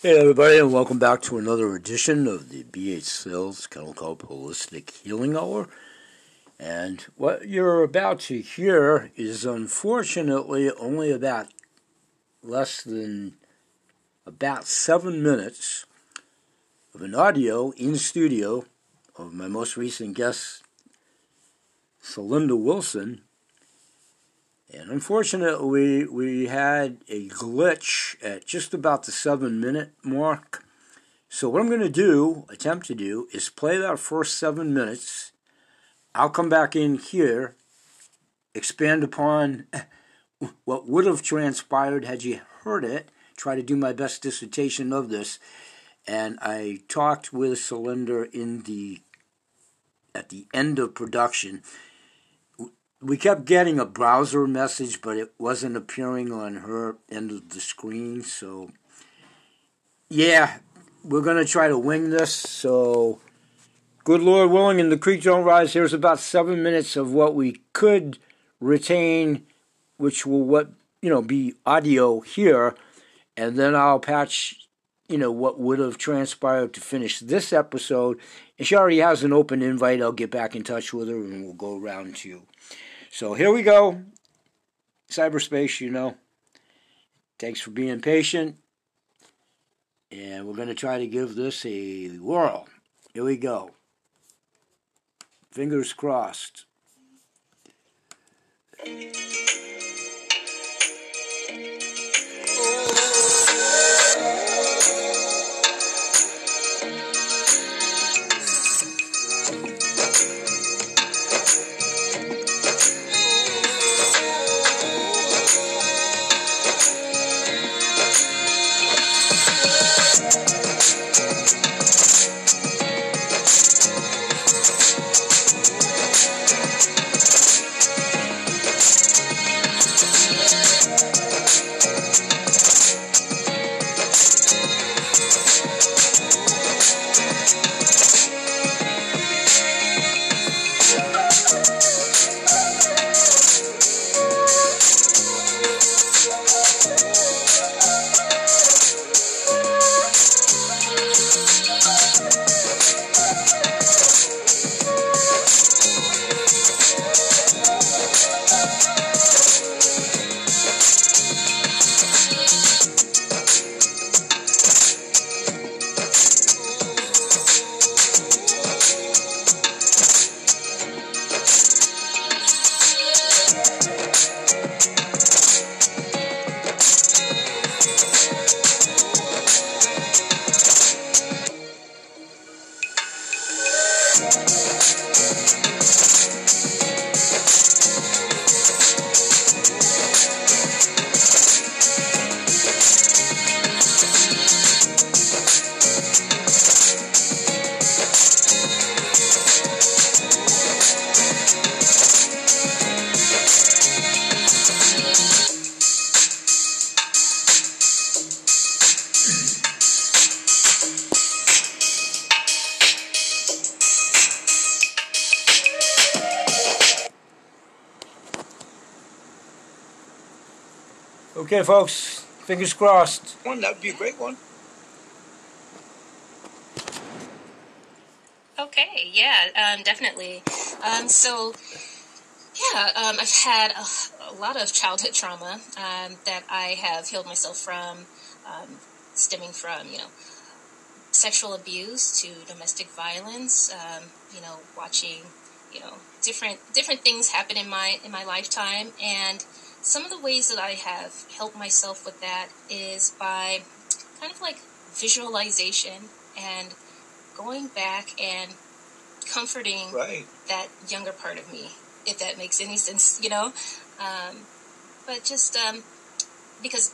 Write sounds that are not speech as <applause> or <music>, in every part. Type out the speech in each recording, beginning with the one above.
Hey, everybody, and welcome back to another edition of the BH Sales Kennel Club Holistic Healing Hour. And what you're about to hear is unfortunately only about less than about seven minutes of an audio in studio of my most recent guest, Celinda Wilson. And unfortunately, we had a glitch at just about the seven minute mark. So, what I'm going to do, attempt to do, is play that first seven minutes. I'll come back in here, expand upon <laughs> what would have transpired had you heard it, try to do my best dissertation of this. And I talked with Celinda in the at the end of production we kept getting a browser message, but it wasn't appearing on her end of the screen. So, yeah, we're going to try to wing this. So, good Lord willing, and the creek don't rise. Here's about seven minutes of what we could retain, which will what you know be audio here, and then I'll patch you know what would have transpired to finish this episode. And she already has an open invite. I'll get back in touch with her, and we'll go around to so here we go. Cyberspace, you know. Thanks for being patient. And we're going to try to give this a whirl. Here we go. Fingers crossed. Okay, folks, fingers crossed. One, that would be a great one. Okay, yeah, um, definitely. Um, so, yeah, um, I've had a, a, lot of childhood trauma um, that I have healed myself from, um, stemming from, you know, sexual abuse to domestic violence. Um, you know, watching, you know, different different things happen in my in my lifetime, and some of the ways that I have helped myself with that is by kind of like visualization and going back and comforting right. that younger part of me, if that makes any sense, you know. Um, but just um, because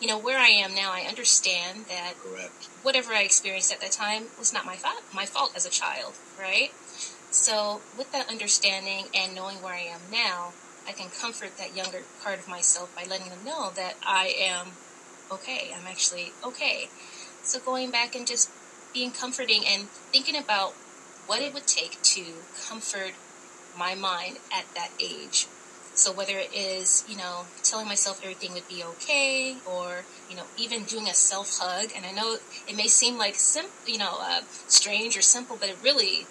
you know where I am now, I understand that Correct. whatever I experienced at that time was not my fault. My fault as a child, right? So with that understanding and knowing where I am now, I can comfort that younger part of myself by letting them know that I am okay. I'm actually okay. So going back and just being comforting and thinking about what it would take to comfort my mind at that age. So whether it is, you know, telling myself everything would be okay, or you know, even doing a self hug, and I know it may seem like sim- you know, uh, strange or simple, but it really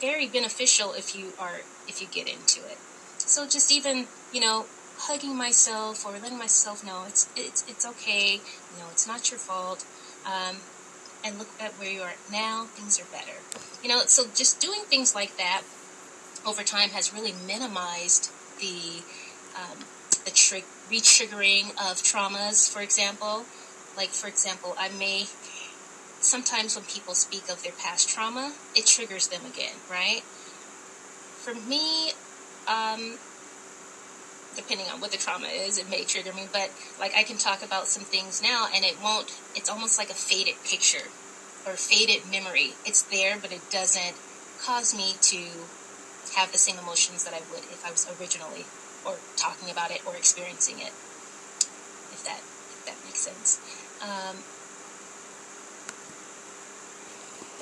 very beneficial if you are if you get into it. So just even, you know, hugging myself or letting myself know it's it's it's okay. You know, it's not your fault. Um, and look at where you are now. Things are better. You know, so just doing things like that over time has really minimized the um, the tri- re-triggering of traumas. For example, like for example, I may sometimes when people speak of their past trauma, it triggers them again, right? For me, um, depending on what the trauma is, it may trigger me, but like I can talk about some things now and it won't, it's almost like a faded picture or faded memory. It's there, but it doesn't cause me to have the same emotions that I would if I was originally or talking about it or experiencing it. If that if that makes sense. Um,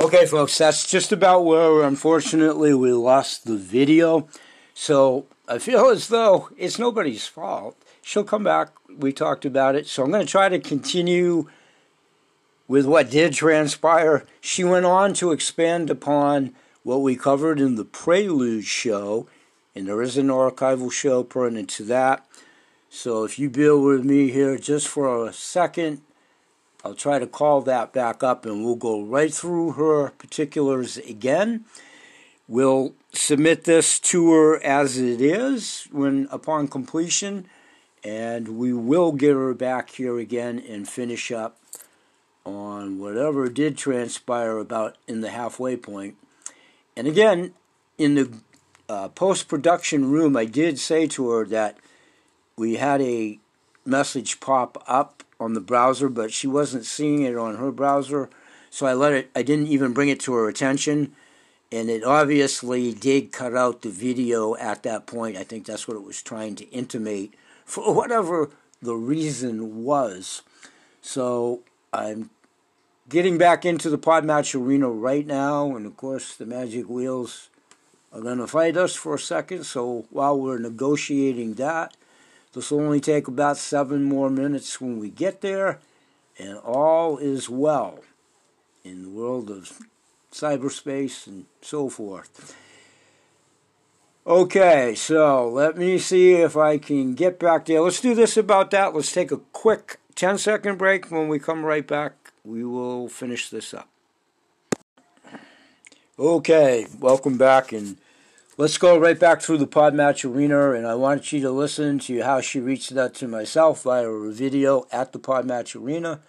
okay, folks, that's just about where unfortunately we lost the video. So I feel as though it's nobody's fault. She'll come back. We talked about it. So I'm going to try to continue with what did transpire. She went on to expand upon what we covered in the Prelude show, and there is an archival show pertinent to that. So if you bear with me here just for a second, I'll try to call that back up and we'll go right through her particulars again. We'll submit this to her as it is when upon completion, and we will get her back here again and finish up on whatever did transpire about in the halfway point. And again, in the uh, post production room, I did say to her that we had a message pop up on the browser, but she wasn't seeing it on her browser. So I let it, I didn't even bring it to her attention. And it obviously did cut out the video at that point. I think that's what it was trying to intimate for <laughs> whatever the reason was. So I'm getting back into the Podmatch arena right now, and of course, the Magic Wheels are going to fight us for a second. So while we're negotiating that, this will only take about seven more minutes when we get there, and all is well in the world of cyberspace and so forth. Okay, so let me see if I can get back there. Let's do this about that. Let's take a quick 10 second break. When we come right back, we will finish this up. Okay, welcome back, and let's go right back through the Podmatch Arena. And I want you to listen to how she reached out to myself via a video at the Podmatch Arena,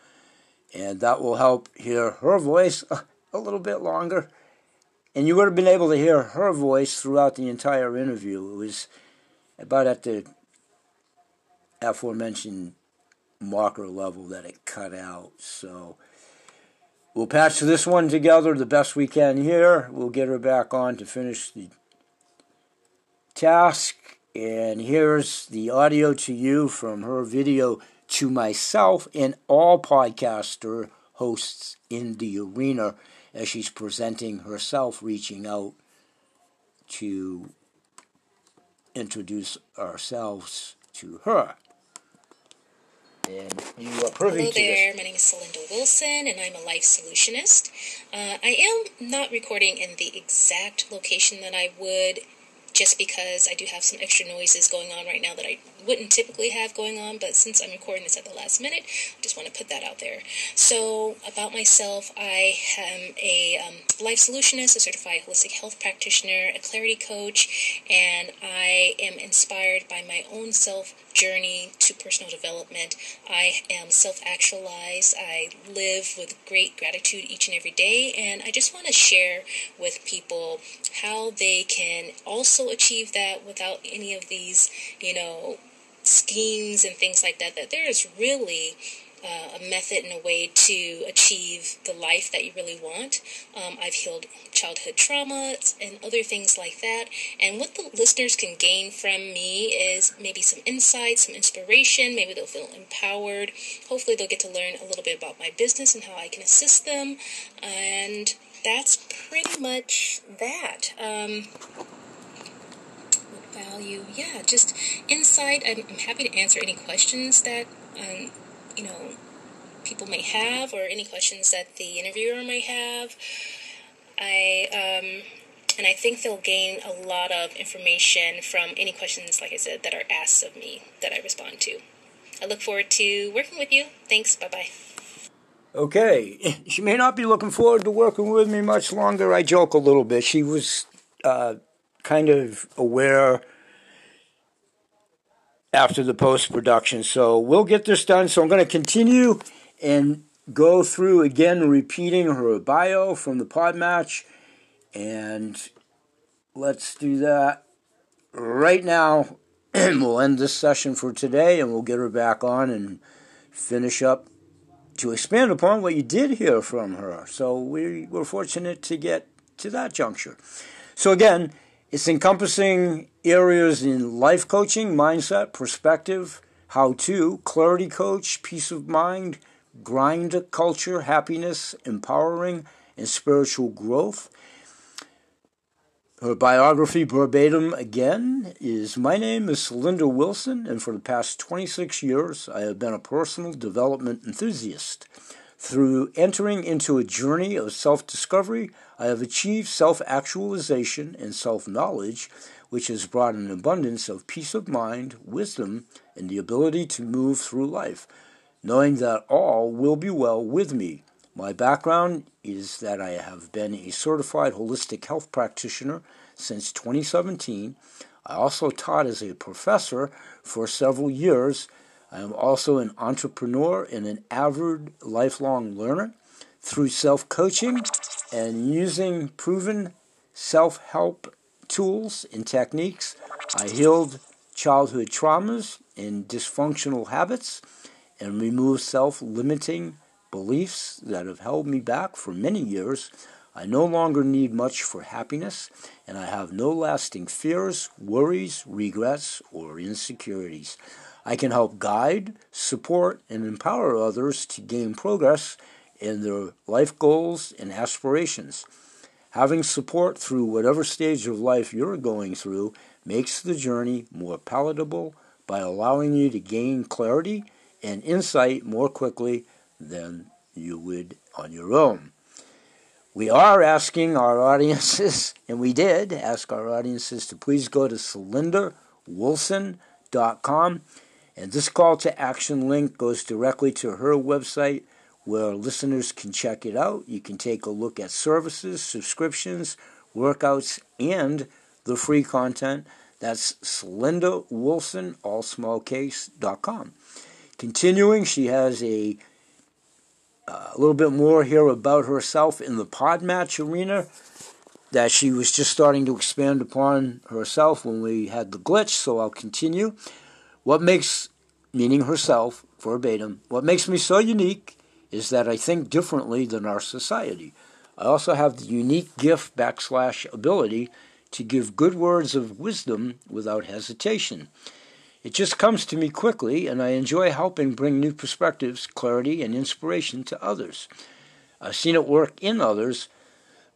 and that will help hear her voice <laughs> a little bit longer. And you would have been able to hear her voice throughout the entire interview. It was about at the aforementioned marker level that it cut out. So We'll patch this one together the best we can here. We'll get her back on to finish the task. And here's the audio to you from her video to myself and all podcaster hosts in the arena as she's presenting herself, reaching out to introduce ourselves to her. And you are privy Hello there, my name is Celinda Wilson, and I'm a life solutionist. Uh, I am not recording in the exact location that I would just because I do have some extra noises going on right now that I wouldn't typically have going on, but since I'm recording this at the last minute, I just want to put that out there. So, about myself, I am a um, life solutionist, a certified holistic health practitioner, a clarity coach, and I am inspired by my own self journey to personal development. I am self actualized. I live with great gratitude each and every day, and I just want to share with people how they can also achieve that without any of these, you know, schemes and things like that. That there is really uh, a method and a way to achieve the life that you really want. Um, I've healed childhood traumas and other things like that. And what the listeners can gain from me is maybe some insight, some inspiration. Maybe they'll feel empowered. Hopefully, they'll get to learn a little bit about my business and how I can assist them. And that's pretty much that. Um, value, yeah, just insight. I'm, I'm happy to answer any questions that, um, you know, people may have or any questions that the interviewer may have. I, um, and I think they'll gain a lot of information from any questions, like I said, that are asked of me that I respond to. I look forward to working with you. Thanks. Bye bye. Okay. She may not be looking forward to working with me much longer. I joke a little bit. She was uh, kind of aware after the post production. So we'll get this done. So I'm going to continue and go through again, repeating her bio from the pod match. And let's do that right now. And <clears throat> we'll end this session for today and we'll get her back on and finish up to expand upon what you did hear from her. So we were fortunate to get to that juncture. So again, it's encompassing areas in life coaching, mindset, perspective, how to, clarity coach, peace of mind, grind culture, happiness, empowering, and spiritual growth. Her biography, verbatim again, is My name is Linda Wilson, and for the past 26 years, I have been a personal development enthusiast. Through entering into a journey of self discovery, I have achieved self actualization and self knowledge, which has brought an abundance of peace of mind, wisdom, and the ability to move through life, knowing that all will be well with me my background is that I have been a certified holistic health practitioner since 2017. I also taught as a professor for several years. I am also an entrepreneur and an avid lifelong learner. Through self coaching and using proven self help tools and techniques, I healed childhood traumas and dysfunctional habits and removed self limiting beliefs that have held me back for many years. I no longer need much for happiness, and I have no lasting fears, worries, regrets, or insecurities. I can help guide, support, and empower others to gain progress in their life goals and aspirations. Having support through whatever stage of life you're going through makes the journey more palatable by allowing you to gain clarity and insight more quickly than you would on your own. We are asking our <laughs> audiences, and we did ask our audiences to please go to celindawilson.com. And this call to action link goes directly to her website where listeners can check it out. You can take a look at services, subscriptions, workouts, and the free content. That's Celinda Wilson, all small case.com. Continuing, she has a uh, a little bit more here about herself in the pod match arena that she was just starting to expand upon herself when we had the glitch, so I'll continue. What makes, meaning herself, verbatim, what makes me so unique is that I think differently than our society. I also have the unique gift backslash ability to give good words of wisdom without hesitation. It just comes to me quickly, and I enjoy helping bring new perspectives, clarity, and inspiration to others. I've seen it work in others,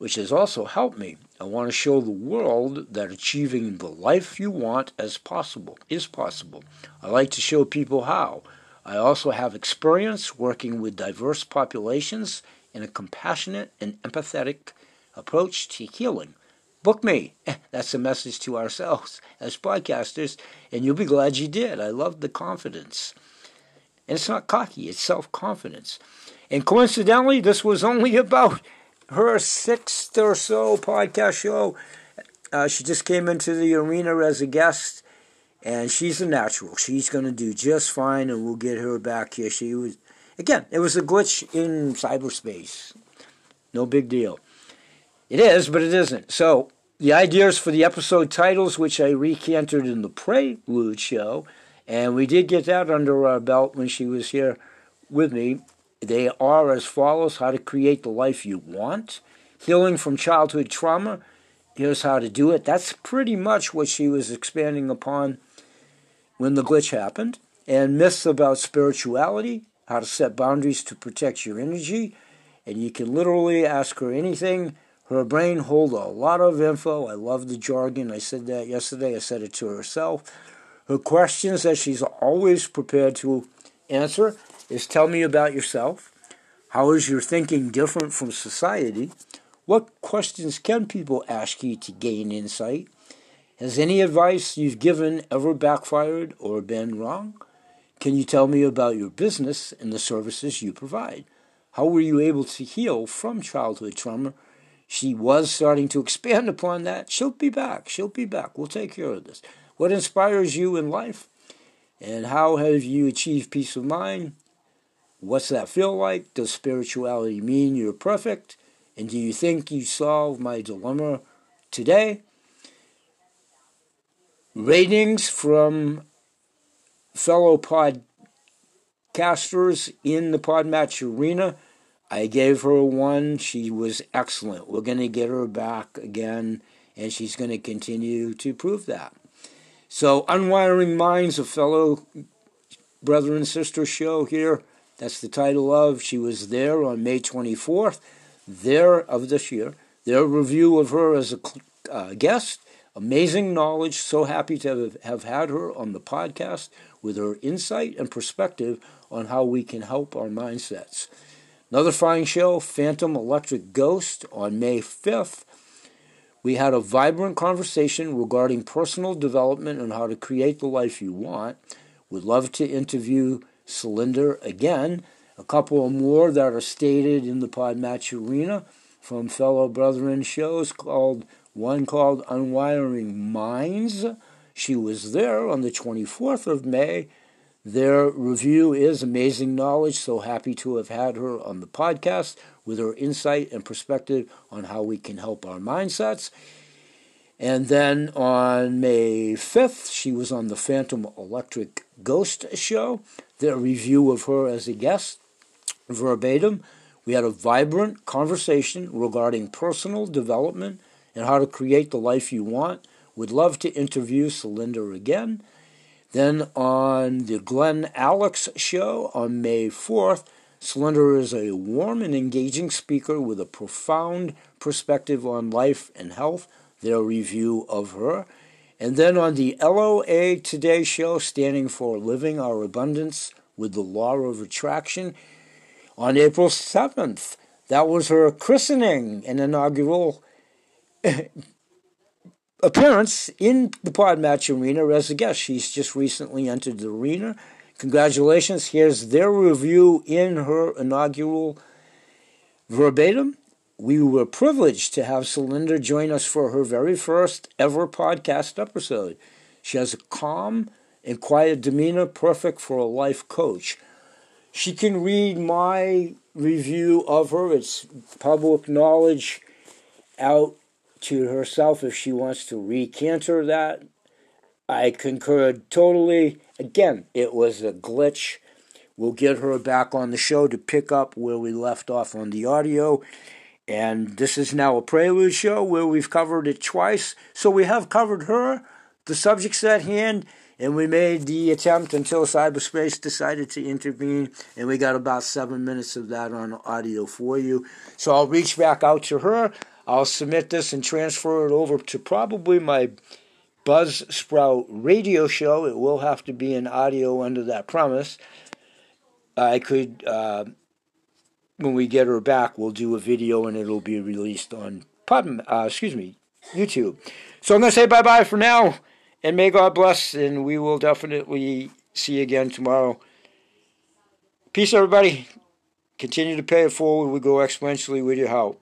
which has also helped me. I want to show the world that achieving the life you want as possible is possible. I like to show people how. I also have experience working with diverse populations in a compassionate and empathetic approach to healing. Book me. <laughs> That's a message to ourselves as podcasters, and you'll be glad you did. I love the confidence. And it's not cocky, it's self confidence. And coincidentally, this was only about her sixth or so podcast show. Uh, she just came into the arena as a guest, and she's a natural. She's going to do just fine, and we'll get her back here. She was, again, it was a glitch in cyberspace. No big deal. It is, but it isn't. So, the ideas for the episode titles, which I recanted in the Prelude show, and we did get that under our belt when she was here with me. They are as follows How to create the life you want, healing from childhood trauma. Here's how to do it. That's pretty much what she was expanding upon when the glitch happened. And myths about spirituality, how to set boundaries to protect your energy. And you can literally ask her anything Her brain holds a lot of info. I love the jargon. I said that yesterday. I said it to herself. Her questions that she's always prepared to answer is tell me about yourself. How is your thinking different from society? What questions can people ask you to gain insight? Has any advice you've given ever backfired or been wrong? Can you tell me about your business and the services you provide? How were you able to heal from childhood trauma she was starting to expand upon that. She'll be back. She'll be back. We'll take care of this. What inspires you in life? And how have you achieved peace of mind? What's that feel like? Does spirituality mean you're perfect? And do you think you solved my dilemma today? Ratings from fellow podcasters in the Podmatch arena. I gave her one. She was excellent. We're going to get her back again, and she's going to continue to prove that. So, Unwiring Minds, a fellow brother and sister show here. That's the title of. She was there on May 24th, there of this year. Their review of her as a uh, guest. Amazing knowledge. So happy to have, have had her on the podcast with her insight and perspective on how we can help our mindsets. Another fine show, Phantom Electric Ghost, on May 5th. We had a vibrant conversation regarding personal development and how to create the life you want. Would love to interview Celinda again. A couple more that are stated in the Podmatch Arena from fellow brethren shows called one called Unwiring Minds. She was there on the 24th of May their review is Amazing Knowledge. So happy to have had her on the podcast with her insight and perspective on how we can help our mindsets. And then on May 5th, she was on the Phantom Electric Ghost Show. Their review of her as a guest, verbatim. We had a vibrant conversation regarding personal development and how to create the life you want. Would love to interview Celinda again. Then on the Glenn Alex show on May 4th, Celinda is a warm and engaging speaker with a profound perspective on life and health, their review of her. And then on the LOA Today show, standing for Living Our Abundance with the Law of Attraction, on April 7th. That was her christening and inaugural <laughs> appearance in the Podmatch Arena as a guest. She's just recently entered the arena. Congratulations. Here's their review in her inaugural verbatim. We were privileged to have Celinda join us for her very first ever podcast episode. She has a calm and quiet demeanor, perfect for a life coach. She can read my review of her. It's public knowledge out to herself if she wants to recanter that. I concur totally. Again, it was a glitch. We'll get her back on the show to pick up where we left off on the audio. And this is now a prelude show where we've covered it twice. So we have covered her, the subjects at hand, and we made the attempt until cyberspace decided to intervene, and we got about seven minutes of that on audio for you. So I'll reach back out to her. I'll submit this and transfer it over to probably my Buzzsprout radio show. It will have to be in audio under that premise. I could, uh, when we get her back, we'll do a video and it'll be released on Pod, uh, excuse me, YouTube. So I'm going to say bye bye for now, and may God bless, and we will definitely see you again tomorrow. Peace, everybody. Continue to pay it forward. We go exponentially with your help.